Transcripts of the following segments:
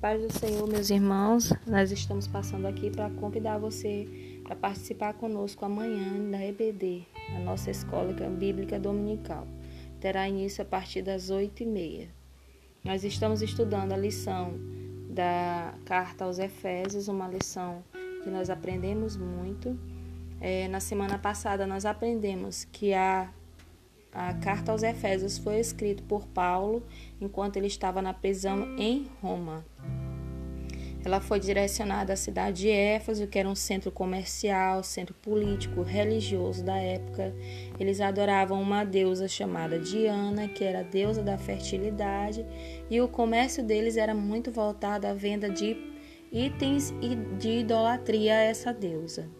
paz do Senhor, meus irmãos, nós estamos passando aqui para convidar você para participar conosco amanhã da EBD, a nossa escola bíblica dominical. Terá início a partir das oito e meia. Nós estamos estudando a lição da carta aos Efésios, uma lição que nós aprendemos muito. É, na semana passada nós aprendemos que a a carta aos Efésios foi escrita por Paulo enquanto ele estava na prisão em Roma. Ela foi direcionada à cidade de Éfeso, que era um centro comercial, centro político, religioso da época. Eles adoravam uma deusa chamada Diana, que era a deusa da fertilidade, e o comércio deles era muito voltado à venda de itens de idolatria a essa deusa.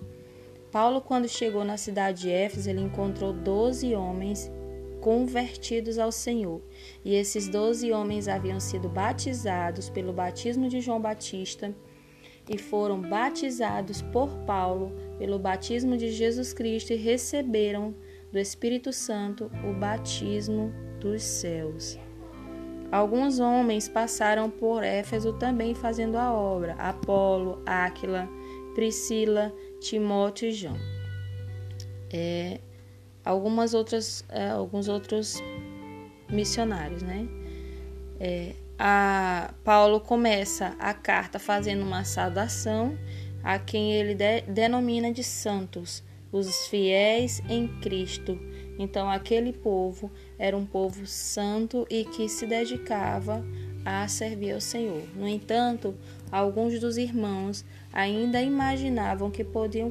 Paulo, quando chegou na cidade de Éfeso, ele encontrou doze homens convertidos ao Senhor. E esses doze homens haviam sido batizados pelo batismo de João Batista e foram batizados por Paulo pelo batismo de Jesus Cristo e receberam do Espírito Santo o batismo dos céus. Alguns homens passaram por Éfeso também fazendo a obra: Apolo, Áquila, Priscila, Timóteo e João. É, algumas outras, é, alguns outros missionários, né? É, a Paulo começa a carta fazendo uma saudação a quem ele de, denomina de santos, os fiéis em Cristo. Então, aquele povo era um povo santo e que se dedicava a servir ao Senhor. No entanto, alguns dos irmãos ainda imaginavam que podiam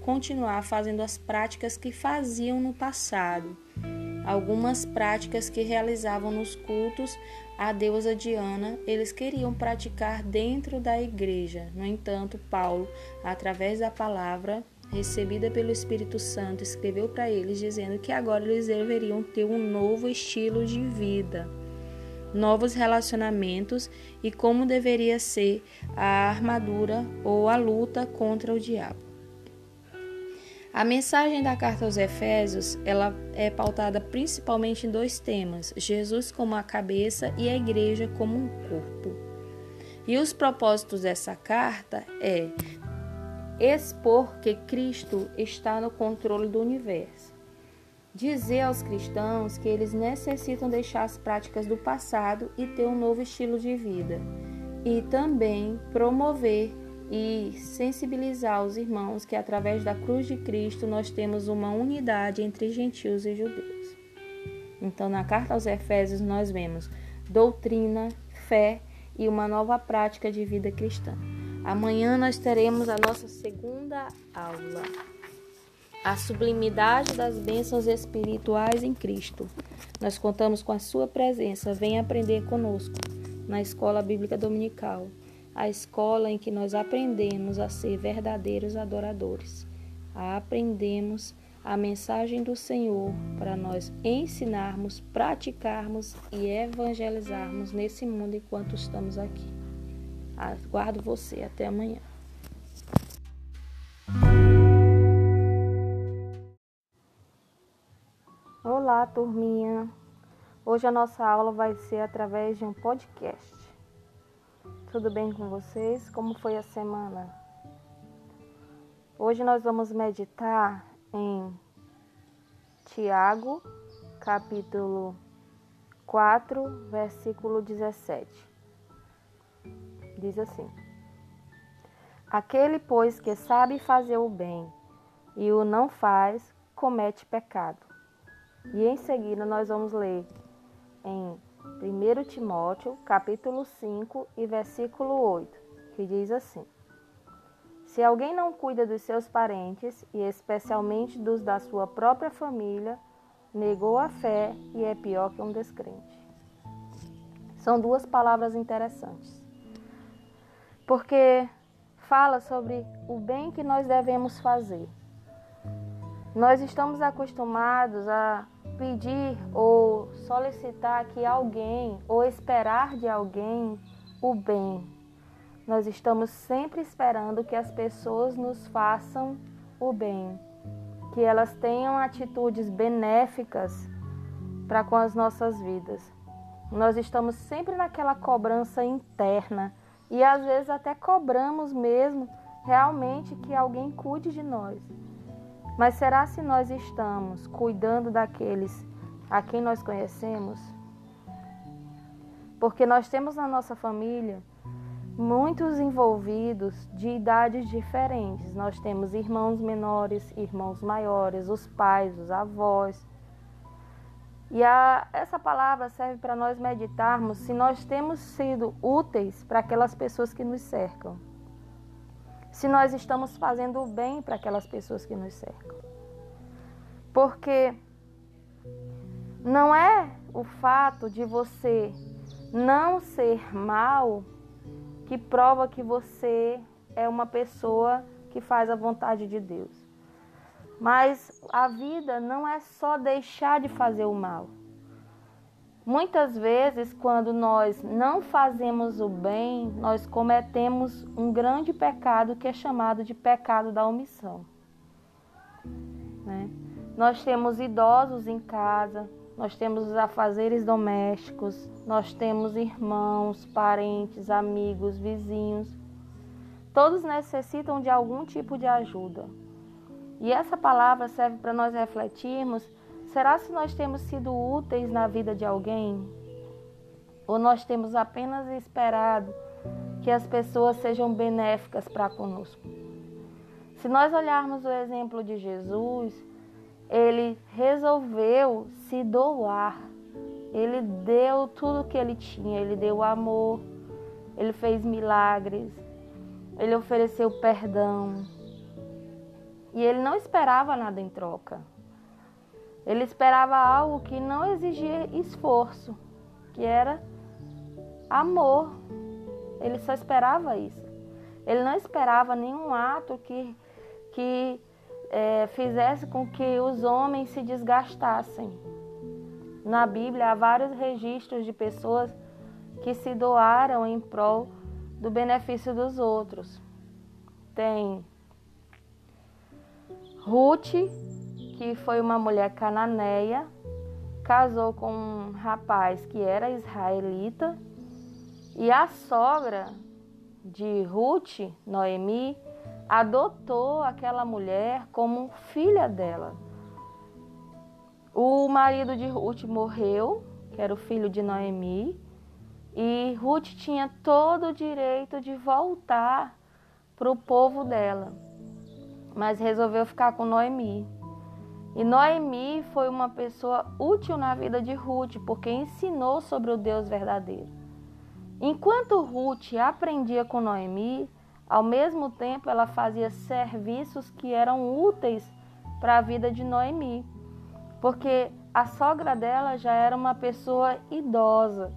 continuar fazendo as práticas que faziam no passado. Algumas práticas que realizavam nos cultos à deusa Diana, eles queriam praticar dentro da igreja. No entanto, Paulo, através da palavra recebida pelo Espírito Santo, escreveu para eles dizendo que agora eles deveriam ter um novo estilo de vida, novos relacionamentos e como deveria ser a armadura ou a luta contra o diabo. A mensagem da carta aos Efésios, ela é pautada principalmente em dois temas: Jesus como a cabeça e a igreja como um corpo. E os propósitos dessa carta é expor que Cristo está no controle do universo. Dizer aos cristãos que eles necessitam deixar as práticas do passado e ter um novo estilo de vida. E também promover e sensibilizar os irmãos que através da cruz de Cristo nós temos uma unidade entre gentios e judeus. Então, na carta aos Efésios, nós vemos doutrina, fé e uma nova prática de vida cristã. Amanhã nós teremos a nossa segunda aula. A sublimidade das bênçãos espirituais em Cristo. Nós contamos com a sua presença. Venha aprender conosco na Escola Bíblica Dominical a escola em que nós aprendemos a ser verdadeiros adoradores, aprendemos a mensagem do Senhor para nós ensinarmos, praticarmos e evangelizarmos nesse mundo enquanto estamos aqui. Aguardo você até amanhã. Turminha. Hoje a nossa aula vai ser através de um podcast. Tudo bem com vocês? Como foi a semana? Hoje nós vamos meditar em Tiago, capítulo 4, versículo 17. Diz assim: Aquele, pois, que sabe fazer o bem e o não faz, comete pecado. E em seguida nós vamos ler em 1 Timóteo, capítulo 5 e versículo 8, que diz assim: Se alguém não cuida dos seus parentes, e especialmente dos da sua própria família, negou a fé e é pior que um descrente. São duas palavras interessantes. Porque fala sobre o bem que nós devemos fazer. Nós estamos acostumados a pedir ou solicitar que alguém ou esperar de alguém o bem. Nós estamos sempre esperando que as pessoas nos façam o bem, que elas tenham atitudes benéficas para com as nossas vidas. Nós estamos sempre naquela cobrança interna E às vezes até cobramos mesmo realmente que alguém cuide de nós. Mas será se nós estamos cuidando daqueles a quem nós conhecemos? Porque nós temos na nossa família muitos envolvidos de idades diferentes. Nós temos irmãos menores, irmãos maiores, os pais, os avós. E a, essa palavra serve para nós meditarmos se nós temos sido úteis para aquelas pessoas que nos cercam. Se nós estamos fazendo o bem para aquelas pessoas que nos cercam. Porque não é o fato de você não ser mal que prova que você é uma pessoa que faz a vontade de Deus. Mas a vida não é só deixar de fazer o mal. Muitas vezes, quando nós não fazemos o bem, nós cometemos um grande pecado que é chamado de pecado da omissão. Né? Nós temos idosos em casa, nós temos os afazeres domésticos, nós temos irmãos, parentes, amigos, vizinhos. Todos necessitam de algum tipo de ajuda. E essa palavra serve para nós refletirmos: será se nós temos sido úteis na vida de alguém? Ou nós temos apenas esperado que as pessoas sejam benéficas para conosco? Se nós olharmos o exemplo de Jesus, ele resolveu se doar. Ele deu tudo que ele tinha, ele deu amor, ele fez milagres, ele ofereceu perdão. E ele não esperava nada em troca. Ele esperava algo que não exigia esforço, que era amor. Ele só esperava isso. Ele não esperava nenhum ato que, que é, fizesse com que os homens se desgastassem. Na Bíblia há vários registros de pessoas que se doaram em prol do benefício dos outros. Tem Ruth, que foi uma mulher cananeia, casou com um rapaz que era israelita, e a sogra de Ruth, Noemi, adotou aquela mulher como filha dela. O marido de Ruth morreu, que era o filho de Noemi, e Ruth tinha todo o direito de voltar para o povo dela, mas resolveu ficar com Noemi. E Noemi foi uma pessoa útil na vida de Ruth, porque ensinou sobre o Deus verdadeiro. Enquanto Ruth aprendia com Noemi, ao mesmo tempo, ela fazia serviços que eram úteis para a vida de Noemi, porque a sogra dela já era uma pessoa idosa.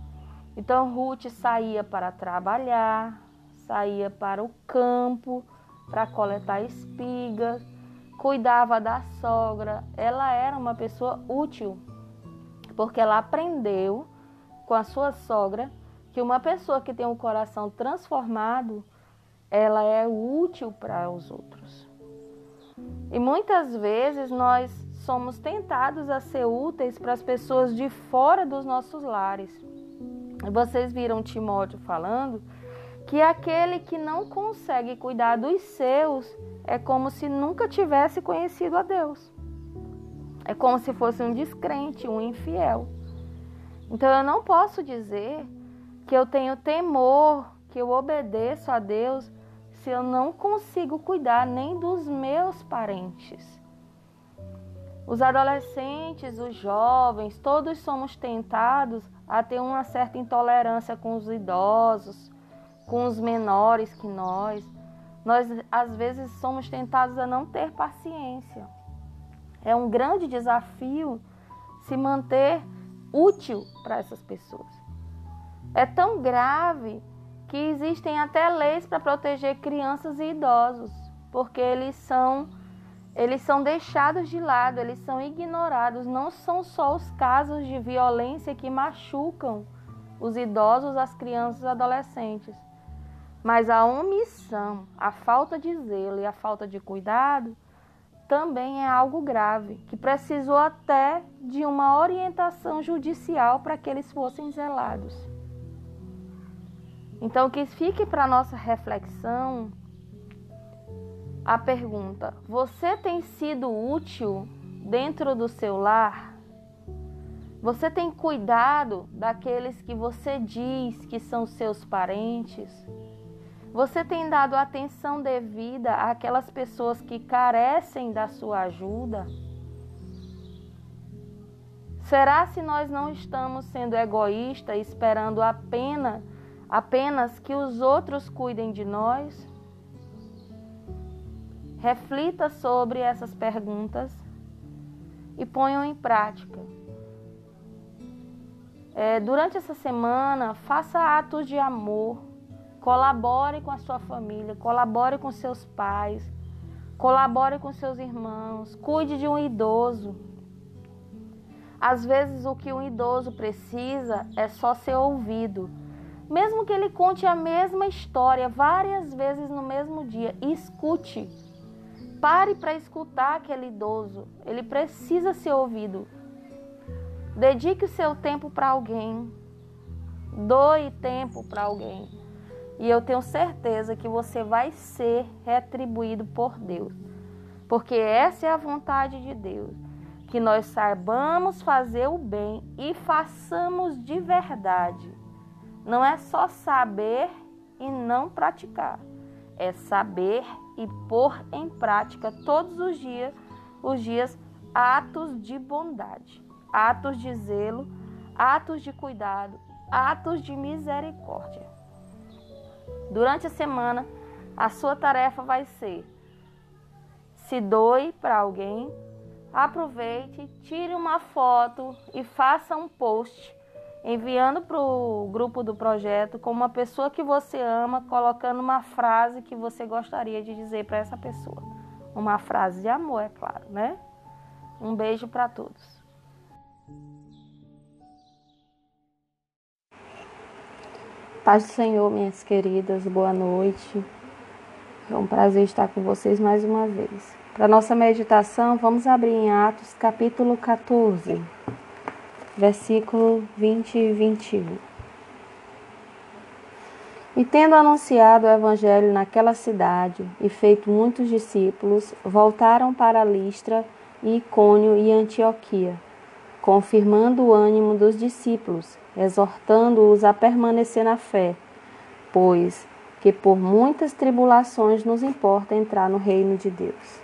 Então, Ruth saía para trabalhar, saía para o campo para coletar espigas, cuidava da sogra. Ela era uma pessoa útil, porque ela aprendeu com a sua sogra que uma pessoa que tem um coração transformado ela é útil para os outros. E muitas vezes nós somos tentados a ser úteis para as pessoas de fora dos nossos lares. Vocês viram Timóteo falando que aquele que não consegue cuidar dos seus é como se nunca tivesse conhecido a Deus. É como se fosse um descrente, um infiel. Então eu não posso dizer que eu tenho temor, que eu obedeço a Deus se eu não consigo cuidar nem dos meus parentes? Os adolescentes, os jovens, todos somos tentados a ter uma certa intolerância com os idosos, com os menores que nós. Nós, às vezes, somos tentados a não ter paciência. É um grande desafio se manter útil para essas pessoas. É tão grave que existem até leis para proteger crianças e idosos, porque eles são eles são deixados de lado, eles são ignorados. Não são só os casos de violência que machucam os idosos, as crianças e os adolescentes, mas a omissão, a falta de zelo e a falta de cuidado também é algo grave, que precisou até de uma orientação judicial para que eles fossem zelados. Então, que fique para nossa reflexão a pergunta: você tem sido útil dentro do seu lar? Você tem cuidado daqueles que você diz que são seus parentes? Você tem dado atenção devida àquelas pessoas que carecem da sua ajuda? Será se nós não estamos sendo egoístas, esperando apenas, apenas que os outros cuidem de nós? Reflita sobre essas perguntas e ponham em prática. É, durante essa semana, faça atos de amor, colabore com a sua família, colabore com seus pais, colabore com seus irmãos, cuide de um idoso. Às vezes o que um idoso precisa é só ser ouvido. Mesmo que ele conte a mesma história várias vezes no mesmo dia, escute. Pare para escutar aquele idoso. Ele precisa ser ouvido. Dedique o seu tempo para alguém. Doe tempo para alguém. E eu tenho certeza que você vai ser retribuído por Deus. Porque essa é a vontade de Deus que nós saibamos fazer o bem e façamos de verdade. Não é só saber e não praticar, é saber e pôr em prática todos os dias, os dias atos de bondade, atos de zelo, atos de cuidado, atos de misericórdia. Durante a semana, a sua tarefa vai ser se doe para alguém aproveite, tire uma foto e faça um post enviando para o grupo do projeto com uma pessoa que você ama, colocando uma frase que você gostaria de dizer para essa pessoa. Uma frase de amor, é claro, né? Um beijo para todos. Paz do Senhor, minhas queridas, boa noite. É um prazer estar com vocês mais uma vez. Para nossa meditação, vamos abrir em Atos capítulo 14, versículo 20 e 21. E tendo anunciado o evangelho naquela cidade e feito muitos discípulos, voltaram para Listra, Icônio e Antioquia, confirmando o ânimo dos discípulos, exortando-os a permanecer na fé, pois que por muitas tribulações nos importa entrar no reino de Deus.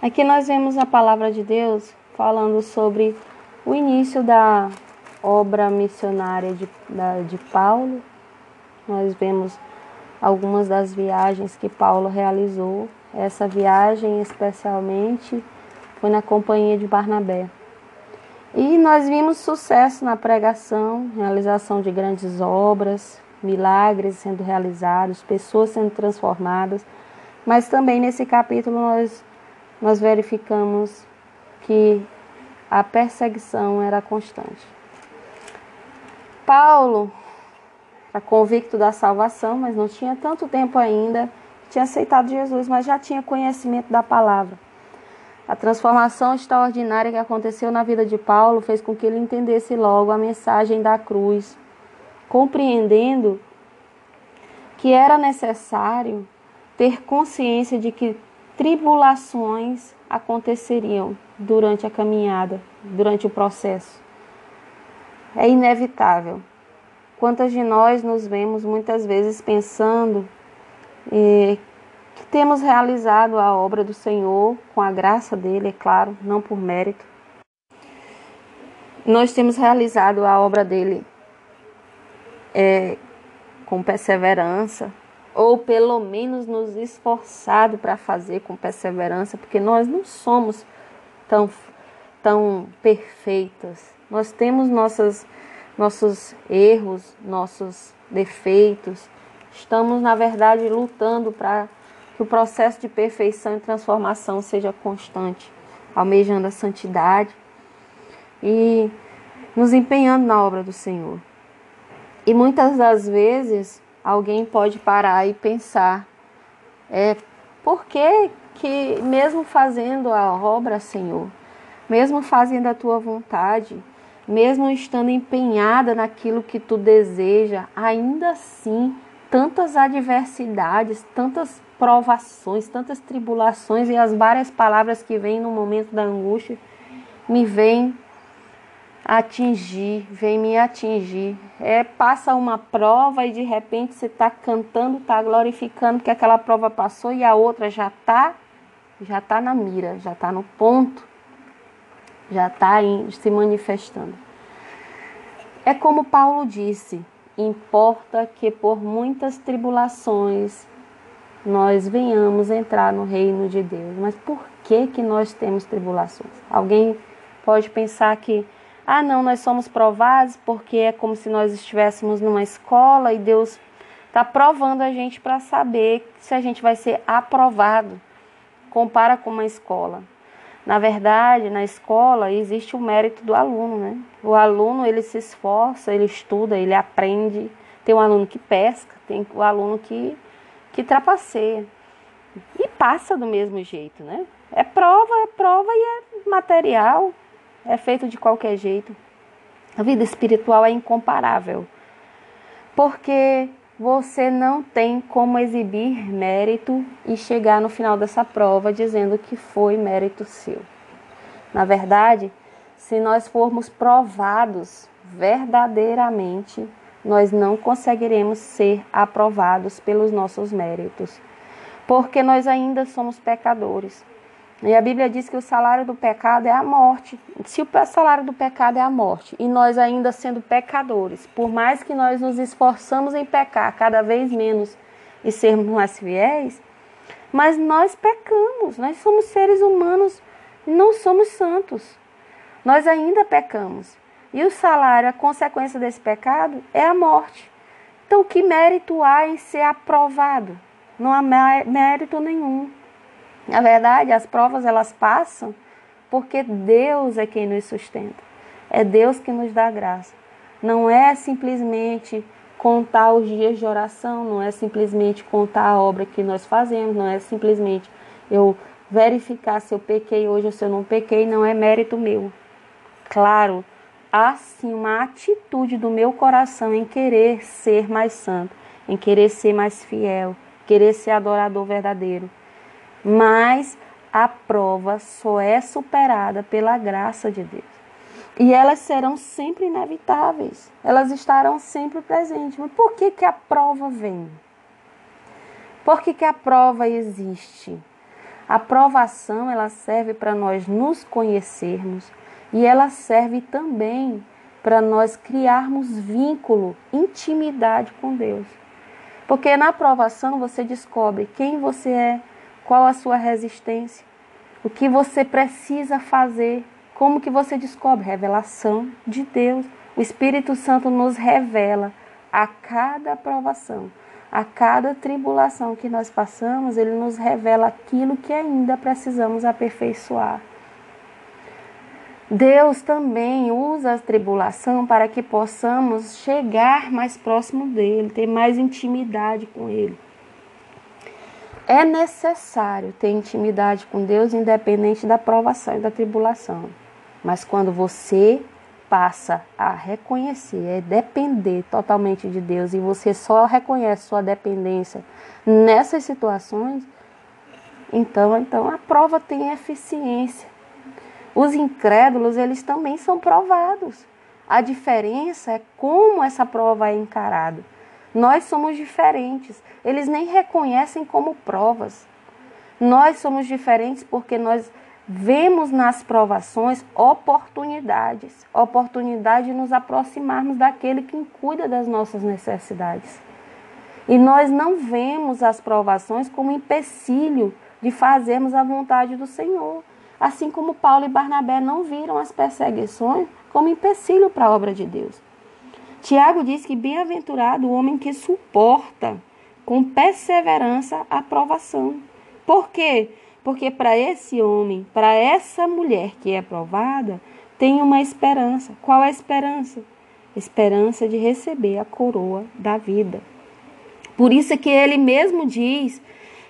Aqui nós vemos a palavra de Deus falando sobre o início da obra missionária de, da, de Paulo. Nós vemos algumas das viagens que Paulo realizou. Essa viagem, especialmente, foi na companhia de Barnabé. E nós vimos sucesso na pregação, realização de grandes obras, milagres sendo realizados, pessoas sendo transformadas. Mas também nesse capítulo nós nós verificamos que a perseguição era constante. Paulo era convicto da salvação, mas não tinha tanto tempo ainda, tinha aceitado Jesus, mas já tinha conhecimento da palavra. A transformação extraordinária que aconteceu na vida de Paulo fez com que ele entendesse logo a mensagem da cruz, compreendendo que era necessário ter consciência de que tribulações aconteceriam durante a caminhada, durante o processo. É inevitável. Quantas de nós nos vemos muitas vezes pensando eh, que temos realizado a obra do Senhor com a graça dele, é claro, não por mérito. Nós temos realizado a obra dele é, com perseverança, ou pelo menos nos esforçado para fazer com perseverança, porque nós não somos tão, tão perfeitas. Nós temos nossas, nossos erros, nossos defeitos. Estamos, na verdade, lutando para que o processo de perfeição e transformação seja constante, almejando a santidade e nos empenhando na obra do Senhor. E muitas das vezes alguém pode parar e pensar: é, por que, que, mesmo fazendo a obra, Senhor, mesmo fazendo a tua vontade, mesmo estando empenhada naquilo que tu deseja, ainda assim, tantas adversidades, tantas provações, tantas tribulações e as várias palavras que vêm no momento da angústia me vêm atingir, vem me atingir. É, passa uma prova e de repente você está cantando, está glorificando que aquela prova passou e a outra já está já tá na mira, já está no ponto, já está se manifestando. É como Paulo disse: importa que por muitas tribulações nós venhamos entrar no reino de Deus. Mas por que que nós temos tribulações? Alguém pode pensar que ah, não, nós somos provados porque é como se nós estivéssemos numa escola e Deus está provando a gente para saber se a gente vai ser aprovado. Compara com uma escola. Na verdade, na escola existe o mérito do aluno, né? O aluno ele se esforça, ele estuda, ele aprende. Tem um aluno que pesca, tem o um aluno que que trapaceia e passa do mesmo jeito, né? É prova, é prova e é material é feito de qualquer jeito. A vida espiritual é incomparável, porque você não tem como exibir mérito e chegar no final dessa prova dizendo que foi mérito seu. Na verdade, se nós formos provados verdadeiramente, nós não conseguiremos ser aprovados pelos nossos méritos, porque nós ainda somos pecadores. E a Bíblia diz que o salário do pecado é a morte. Se o salário do pecado é a morte, e nós ainda sendo pecadores, por mais que nós nos esforçamos em pecar cada vez menos e sermos mais fiéis, mas nós pecamos, nós somos seres humanos, não somos santos. Nós ainda pecamos. E o salário, a consequência desse pecado é a morte. Então, que mérito há em ser aprovado? Não há mérito nenhum. Na verdade, as provas elas passam porque Deus é quem nos sustenta. É Deus que nos dá graça. Não é simplesmente contar os dias de oração, não é simplesmente contar a obra que nós fazemos, não é simplesmente eu verificar se eu pequei hoje ou se eu não pequei, não é mérito meu. Claro, há sim uma atitude do meu coração em querer ser mais santo, em querer ser mais fiel, querer ser adorador verdadeiro mas a prova só é superada pela graça de Deus. E elas serão sempre inevitáveis, elas estarão sempre presentes. Mas por que, que a prova vem? Por que, que a prova existe? A provação ela serve para nós nos conhecermos e ela serve também para nós criarmos vínculo, intimidade com Deus. Porque na provação você descobre quem você é, qual a sua resistência? O que você precisa fazer? Como que você descobre? Revelação de Deus. O Espírito Santo nos revela a cada aprovação, a cada tribulação que nós passamos, ele nos revela aquilo que ainda precisamos aperfeiçoar. Deus também usa a tribulação para que possamos chegar mais próximo dele, ter mais intimidade com ele. É necessário ter intimidade com Deus, independente da provação e da tribulação. Mas quando você passa a reconhecer, é depender totalmente de Deus e você só reconhece sua dependência nessas situações, então, então a prova tem eficiência. Os incrédulos, eles também são provados. A diferença é como essa prova é encarada. Nós somos diferentes. Eles nem reconhecem como provas. Nós somos diferentes porque nós vemos nas provações oportunidades oportunidade de nos aproximarmos daquele que cuida das nossas necessidades. E nós não vemos as provações como empecilho de fazermos a vontade do Senhor. Assim como Paulo e Barnabé não viram as perseguições como empecilho para a obra de Deus. Tiago diz que bem-aventurado o homem que suporta com perseverança a provação. Por quê? Porque para esse homem, para essa mulher que é provada, tem uma esperança. Qual é a esperança? Esperança de receber a coroa da vida. Por isso é que ele mesmo diz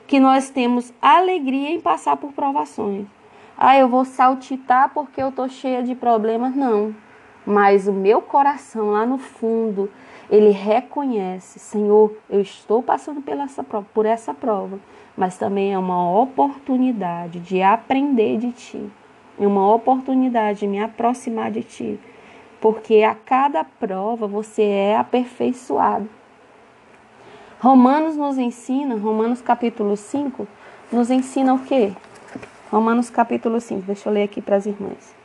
que nós temos alegria em passar por provações. Ah, eu vou saltitar porque eu estou cheia de problemas. Não. Mas o meu coração lá no fundo, ele reconhece, Senhor, eu estou passando essa prova, por essa prova, mas também é uma oportunidade de aprender de ti, é uma oportunidade de me aproximar de ti, porque a cada prova você é aperfeiçoado. Romanos nos ensina, Romanos capítulo 5, nos ensina o quê? Romanos capítulo 5, deixa eu ler aqui para as irmãs.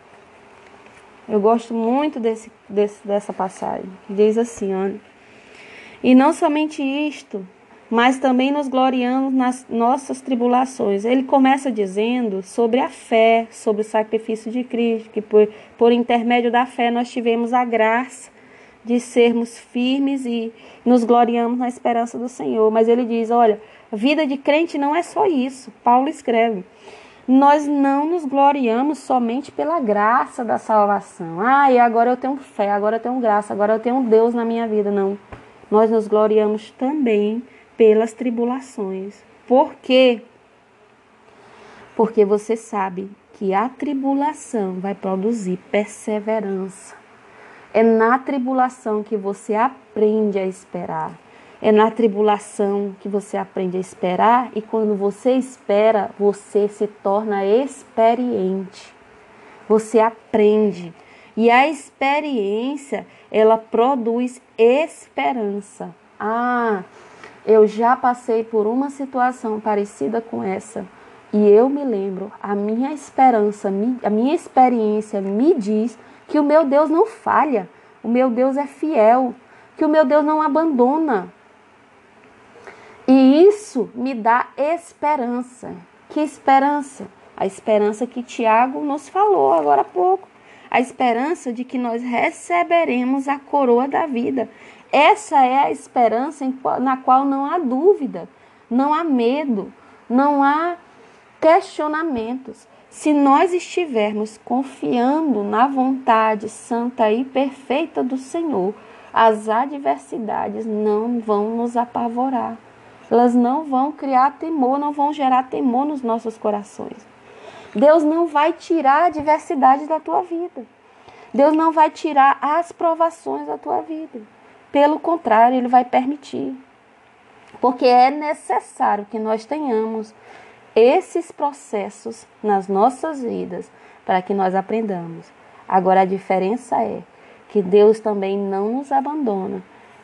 Eu gosto muito desse, desse, dessa passagem, diz assim, olha. E não somente isto, mas também nos gloriamos nas nossas tribulações. Ele começa dizendo sobre a fé, sobre o sacrifício de Cristo, que por, por intermédio da fé nós tivemos a graça de sermos firmes e nos gloriamos na esperança do Senhor. Mas ele diz: olha, vida de crente não é só isso. Paulo escreve. Nós não nos gloriamos somente pela graça da salvação. Ah, e agora eu tenho fé, agora eu tenho graça, agora eu tenho Deus na minha vida. Não. Nós nos gloriamos também pelas tribulações. Por quê? Porque você sabe que a tribulação vai produzir perseverança. É na tribulação que você aprende a esperar. É na tribulação que você aprende a esperar e quando você espera, você se torna experiente. Você aprende. E a experiência, ela produz esperança. Ah, eu já passei por uma situação parecida com essa. E eu me lembro, a minha esperança, a minha experiência me diz que o meu Deus não falha, o meu Deus é fiel, que o meu Deus não abandona. E isso me dá esperança. Que esperança? A esperança que Tiago nos falou agora há pouco. A esperança de que nós receberemos a coroa da vida. Essa é a esperança na qual não há dúvida, não há medo, não há questionamentos. Se nós estivermos confiando na vontade santa e perfeita do Senhor, as adversidades não vão nos apavorar. Elas não vão criar temor, não vão gerar temor nos nossos corações. Deus não vai tirar a adversidade da tua vida. Deus não vai tirar as provações da tua vida. Pelo contrário, Ele vai permitir. Porque é necessário que nós tenhamos esses processos nas nossas vidas para que nós aprendamos. Agora a diferença é que Deus também não nos abandona.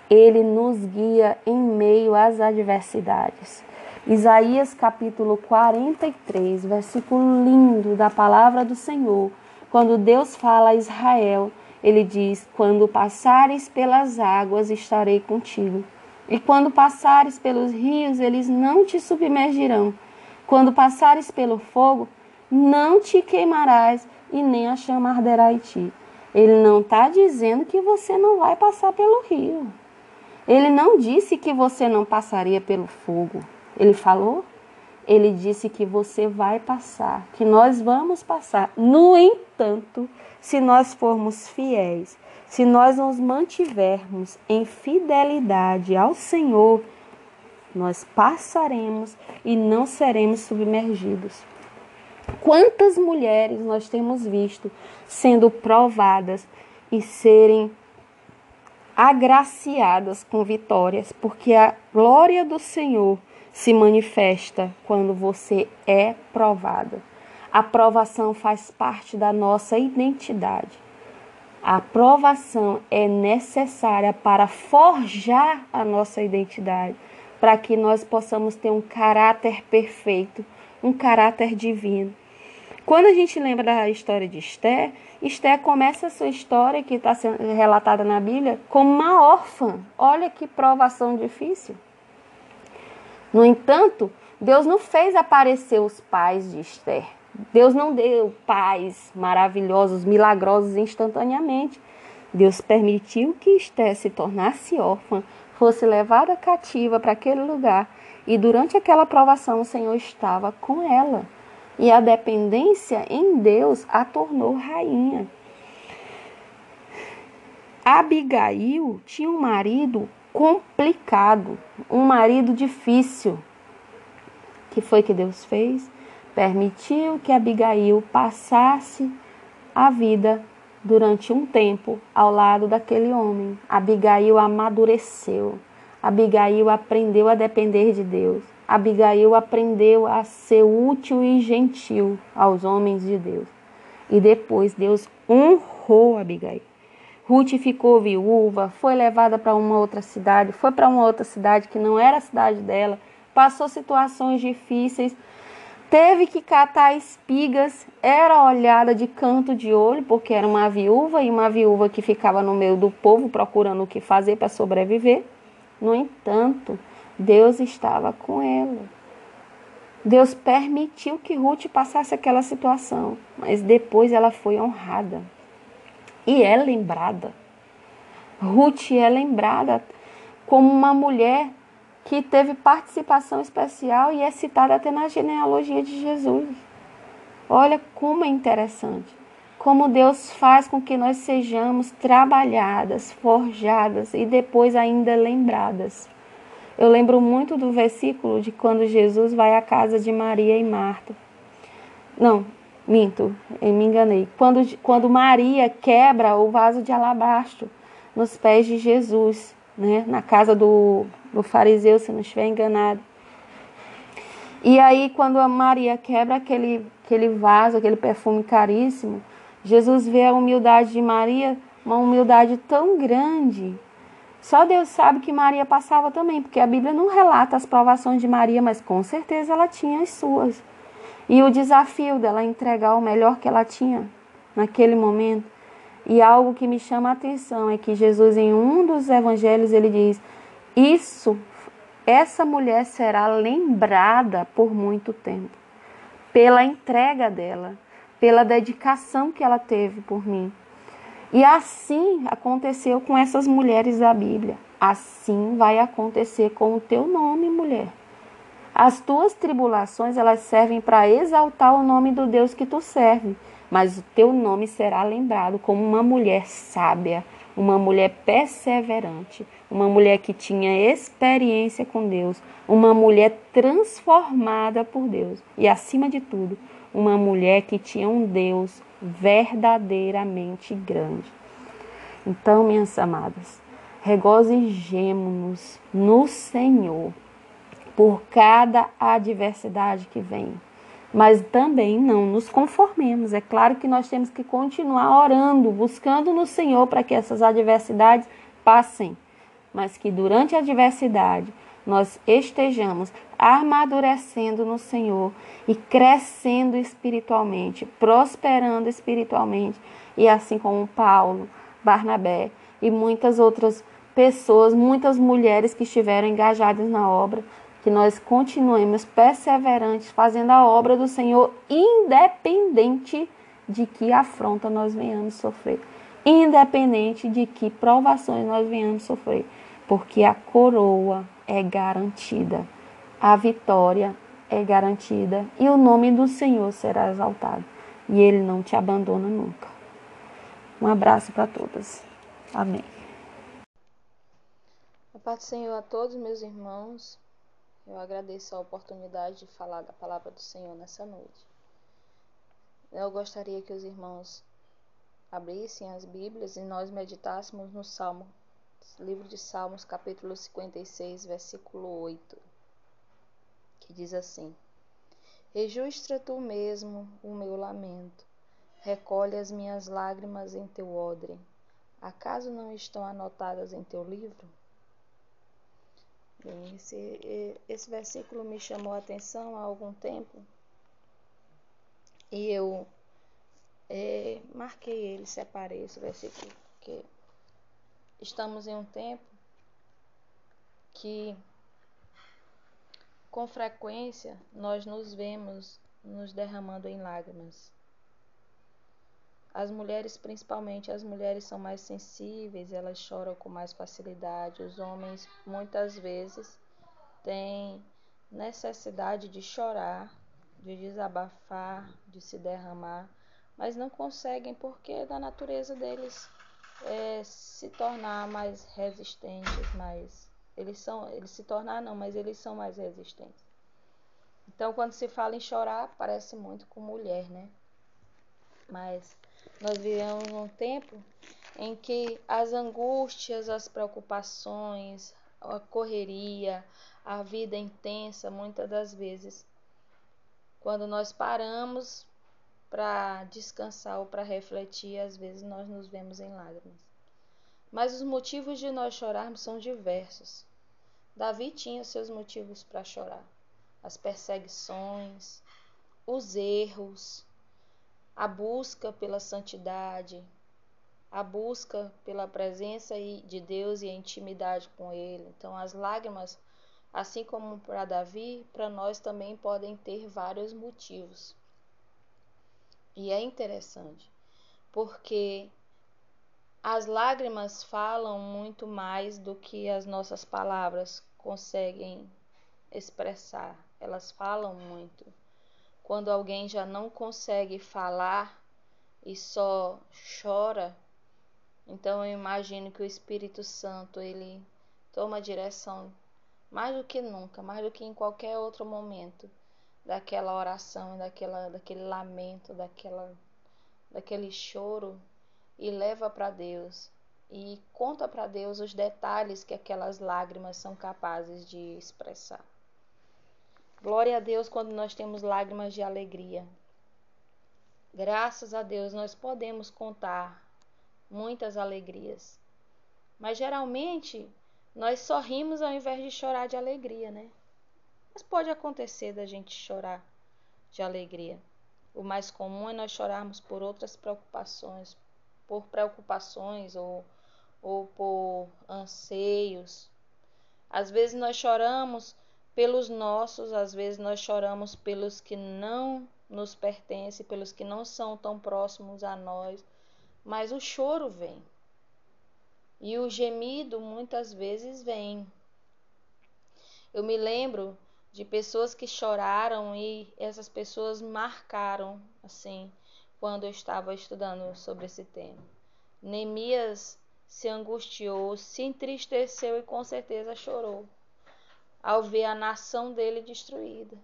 Ele nos guia em meio às adversidades. Isaías capítulo 43, versículo lindo da palavra do Senhor. Quando Deus fala a Israel, ele diz: Quando passares pelas águas, estarei contigo. E quando passares pelos rios, eles não te submergirão. Quando passares pelo fogo, não te queimarás e nem a chama arderá em ti. Ele não está dizendo que você não vai passar pelo rio. Ele não disse que você não passaria pelo fogo. Ele falou? Ele disse que você vai passar, que nós vamos passar. No entanto, se nós formos fiéis, se nós nos mantivermos em fidelidade ao Senhor, nós passaremos e não seremos submergidos. Quantas mulheres nós temos visto sendo provadas e serem agraciadas com vitórias, porque a glória do Senhor se manifesta quando você é provada. A provação faz parte da nossa identidade. A provação é necessária para forjar a nossa identidade para que nós possamos ter um caráter perfeito, um caráter divino. Quando a gente lembra da história de Esté, Esté começa a sua história, que está sendo relatada na Bíblia, como uma órfã. Olha que provação difícil. No entanto, Deus não fez aparecer os pais de Esther. Deus não deu pais maravilhosos, milagrosos instantaneamente. Deus permitiu que Esther se tornasse órfã fosse levada cativa para aquele lugar e durante aquela provação o Senhor estava com ela. E a dependência em Deus a tornou rainha. Abigail tinha um marido complicado, um marido difícil. Que foi que Deus fez? Permitiu que Abigail passasse a vida durante um tempo ao lado daquele homem. Abigail amadureceu. Abigail aprendeu a depender de Deus. Abigail aprendeu a ser útil e gentil aos homens de Deus. E depois Deus honrou Abigail. Ruth ficou viúva, foi levada para uma outra cidade, foi para uma outra cidade que não era a cidade dela, passou situações difíceis, teve que catar espigas, era olhada de canto de olho, porque era uma viúva e uma viúva que ficava no meio do povo procurando o que fazer para sobreviver. No entanto, Deus estava com ela. Deus permitiu que Ruth passasse aquela situação, mas depois ela foi honrada e é lembrada. Ruth é lembrada como uma mulher que teve participação especial e é citada até na genealogia de Jesus. Olha como é interessante. Como Deus faz com que nós sejamos trabalhadas, forjadas e depois ainda lembradas. Eu lembro muito do versículo de quando Jesus vai à casa de Maria e Marta. Não, Minto, eu me enganei. Quando, quando Maria quebra o vaso de alabastro nos pés de Jesus, né? na casa do, do fariseu, se não estiver enganado. E aí, quando a Maria quebra aquele, aquele vaso, aquele perfume caríssimo, Jesus vê a humildade de Maria, uma humildade tão grande. Só Deus sabe que Maria passava também, porque a Bíblia não relata as provações de Maria, mas com certeza ela tinha as suas. E o desafio dela entregar o melhor que ela tinha naquele momento. E algo que me chama a atenção é que Jesus, em um dos evangelhos, ele diz: Isso, essa mulher será lembrada por muito tempo, pela entrega dela, pela dedicação que ela teve por mim. E assim aconteceu com essas mulheres da Bíblia. Assim vai acontecer com o teu nome, mulher. As tuas tribulações, elas servem para exaltar o nome do Deus que tu serve, mas o teu nome será lembrado como uma mulher sábia, uma mulher perseverante, uma mulher que tinha experiência com Deus, uma mulher transformada por Deus e, acima de tudo, uma mulher que tinha um Deus verdadeiramente grande. Então, minhas amadas, regozijemo-nos no Senhor por cada adversidade que vem. Mas também não nos conformemos. É claro que nós temos que continuar orando, buscando no Senhor para que essas adversidades passem, mas que durante a adversidade nós estejamos amadurecendo no Senhor e crescendo espiritualmente, prosperando espiritualmente, e assim como Paulo, Barnabé e muitas outras pessoas, muitas mulheres que estiveram engajadas na obra, que nós continuemos perseverantes fazendo a obra do Senhor, independente de que afronta nós venhamos sofrer, independente de que provações nós venhamos sofrer, porque a coroa é garantida, a vitória é garantida e o nome do Senhor será exaltado e ele não te abandona nunca. Um abraço para todas. Amém. A paz do Senhor a todos, meus irmãos. Eu agradeço a oportunidade de falar da palavra do Senhor nessa noite. Eu gostaria que os irmãos abrissem as Bíblias e nós meditássemos no Salmo, livro de Salmos, capítulo 56, versículo 8, que diz assim: Rejustra tu mesmo o meu lamento, recolhe as minhas lágrimas em teu odre. Acaso não estão anotadas em teu livro? Bem, esse, esse versículo me chamou a atenção há algum tempo e eu é, marquei ele, separei esse versículo, porque estamos em um tempo que com frequência nós nos vemos nos derramando em lágrimas. As mulheres, principalmente as mulheres, são mais sensíveis, elas choram com mais facilidade. Os homens, muitas vezes, têm necessidade de chorar, de desabafar, de se derramar, mas não conseguem porque é da natureza deles é, se tornar mais resistentes, mais eles são, eles se tornar não, mas eles são mais resistentes. Então, quando se fala em chorar, parece muito com mulher, né? Mas Nós vivemos num tempo em que as angústias, as preocupações, a correria, a vida intensa, muitas das vezes, quando nós paramos para descansar ou para refletir, às vezes nós nos vemos em lágrimas. Mas os motivos de nós chorarmos são diversos. Davi tinha seus motivos para chorar: as perseguições, os erros, a busca pela santidade, a busca pela presença de Deus e a intimidade com Ele. Então, as lágrimas, assim como para Davi, para nós também podem ter vários motivos. E é interessante, porque as lágrimas falam muito mais do que as nossas palavras conseguem expressar. Elas falam muito. Quando alguém já não consegue falar e só chora, então eu imagino que o Espírito Santo ele toma direção mais do que nunca, mais do que em qualquer outro momento daquela oração, daquela, daquele lamento, daquela, daquele choro e leva para Deus e conta para Deus os detalhes que aquelas lágrimas são capazes de expressar. Glória a Deus quando nós temos lágrimas de alegria. Graças a Deus nós podemos contar muitas alegrias. Mas geralmente nós sorrimos ao invés de chorar de alegria, né? Mas pode acontecer da gente chorar de alegria. O mais comum é nós chorarmos por outras preocupações, por preocupações ou, ou por anseios. Às vezes nós choramos pelos nossos, às vezes nós choramos pelos que não nos pertencem, pelos que não são tão próximos a nós, mas o choro vem. E o gemido muitas vezes vem. Eu me lembro de pessoas que choraram e essas pessoas marcaram assim quando eu estava estudando sobre esse tema. Neemias se angustiou, se entristeceu e com certeza chorou ao ver a nação dele destruída,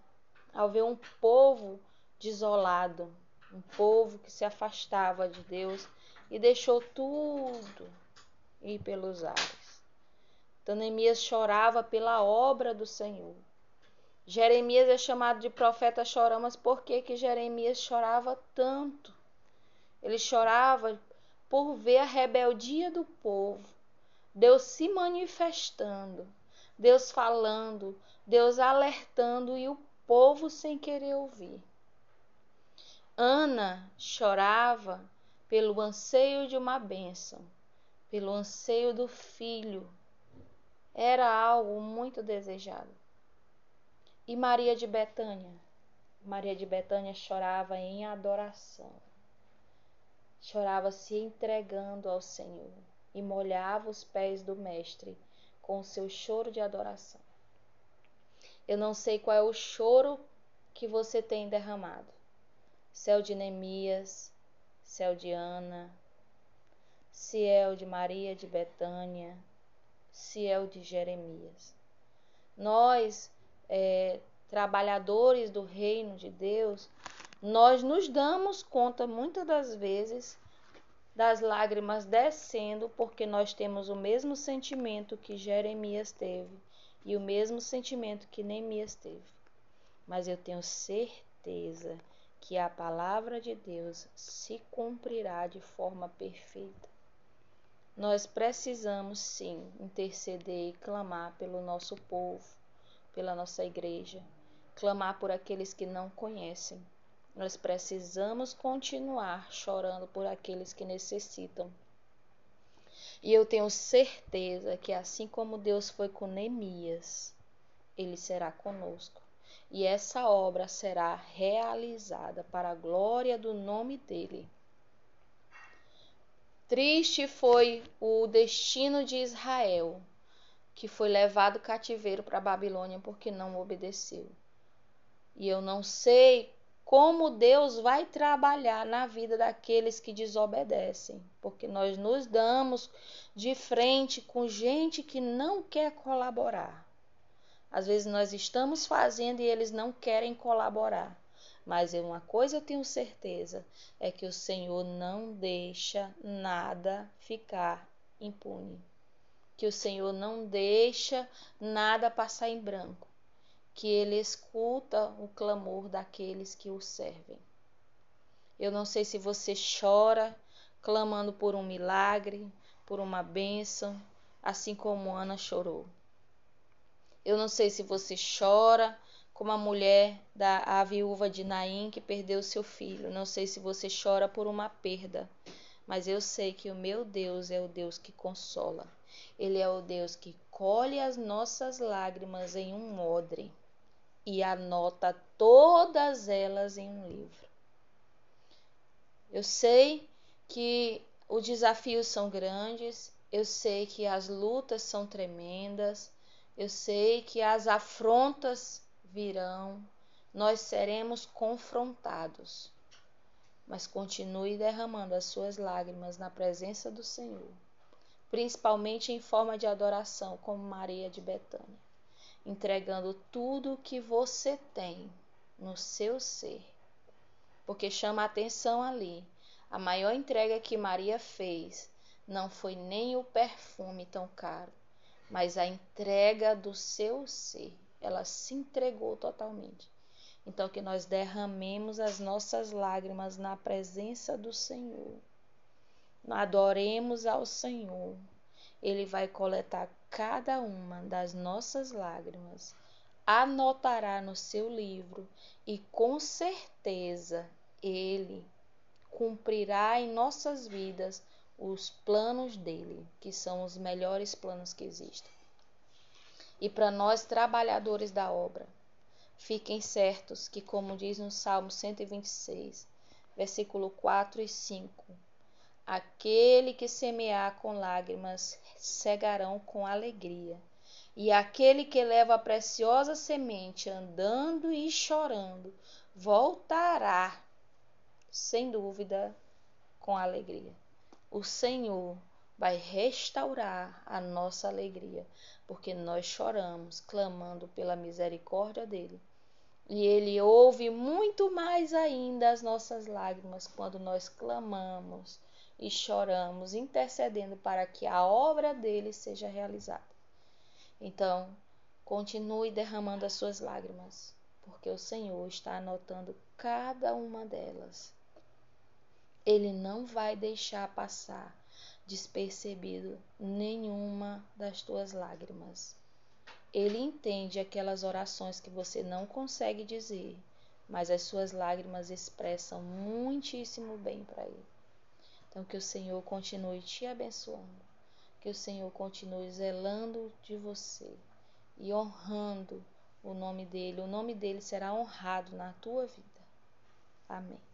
ao ver um povo desolado, um povo que se afastava de Deus e deixou tudo ir pelos ares. Então Neemias chorava pela obra do Senhor. Jeremias é chamado de profeta chorão, mas por que Jeremias chorava tanto? Ele chorava por ver a rebeldia do povo, Deus se manifestando, Deus falando, Deus alertando e o povo sem querer ouvir. Ana chorava pelo anseio de uma bênção, pelo anseio do filho. Era algo muito desejado. E Maria de Betânia? Maria de Betânia chorava em adoração. Chorava se entregando ao Senhor e molhava os pés do Mestre com o seu choro de adoração. Eu não sei qual é o choro que você tem derramado. Céu de Neemias, céu de Ana, Ciel de Maria de Betânia, Ciel de Jeremias. Nós é, trabalhadores do reino de Deus, nós nos damos conta muitas das vezes das lágrimas descendo, porque nós temos o mesmo sentimento que Jeremias teve e o mesmo sentimento que Neemias teve. Mas eu tenho certeza que a palavra de Deus se cumprirá de forma perfeita. Nós precisamos sim interceder e clamar pelo nosso povo, pela nossa igreja, clamar por aqueles que não conhecem. Nós precisamos continuar chorando por aqueles que necessitam. E eu tenho certeza que assim como Deus foi com Neemias, ele será conosco. E essa obra será realizada para a glória do nome dele. Triste foi o destino de Israel, que foi levado cativeiro para a Babilônia porque não obedeceu. E eu não sei como Deus vai trabalhar na vida daqueles que desobedecem, porque nós nos damos de frente com gente que não quer colaborar. Às vezes nós estamos fazendo e eles não querem colaborar. Mas uma coisa eu tenho certeza: é que o Senhor não deixa nada ficar impune. Que o Senhor não deixa nada passar em branco. Que Ele escuta o clamor daqueles que o servem. Eu não sei se você chora clamando por um milagre, por uma bênção, assim como Ana chorou. Eu não sei se você chora como a mulher da a viúva de Naim que perdeu seu filho. Não sei se você chora por uma perda, mas eu sei que o meu Deus é o Deus que consola. Ele é o Deus que colhe as nossas lágrimas em um odre e anota todas elas em um livro. Eu sei que os desafios são grandes, eu sei que as lutas são tremendas, eu sei que as afrontas virão, nós seremos confrontados. Mas continue derramando as suas lágrimas na presença do Senhor, principalmente em forma de adoração, como Maria de Betânia, entregando tudo o que você tem no seu ser. Porque chama a atenção ali. A maior entrega que Maria fez não foi nem o perfume tão caro, mas a entrega do seu ser ela se entregou totalmente. Então, que nós derramemos as nossas lágrimas na presença do Senhor. Adoremos ao Senhor. Ele vai coletar cada uma das nossas lágrimas, anotará no seu livro e com certeza ele cumprirá em nossas vidas os planos dele, que são os melhores planos que existem e para nós trabalhadores da obra. Fiquem certos que, como diz no Salmo 126, versículo 4 e 5, aquele que semear com lágrimas cegarão com alegria, e aquele que leva a preciosa semente andando e chorando voltará, sem dúvida, com alegria. O Senhor vai restaurar a nossa alegria, porque nós choramos, clamando pela misericórdia dele. E ele ouve muito mais ainda as nossas lágrimas quando nós clamamos e choramos, intercedendo para que a obra dele seja realizada. Então, continue derramando as suas lágrimas, porque o Senhor está anotando cada uma delas. Ele não vai deixar passar despercebido nenhuma das tuas lágrimas. Ele entende aquelas orações que você não consegue dizer, mas as suas lágrimas expressam muitíssimo bem para ele. Então, que o Senhor continue te abençoando, que o Senhor continue zelando de você e honrando o nome dele. O nome dele será honrado na tua vida. Amém.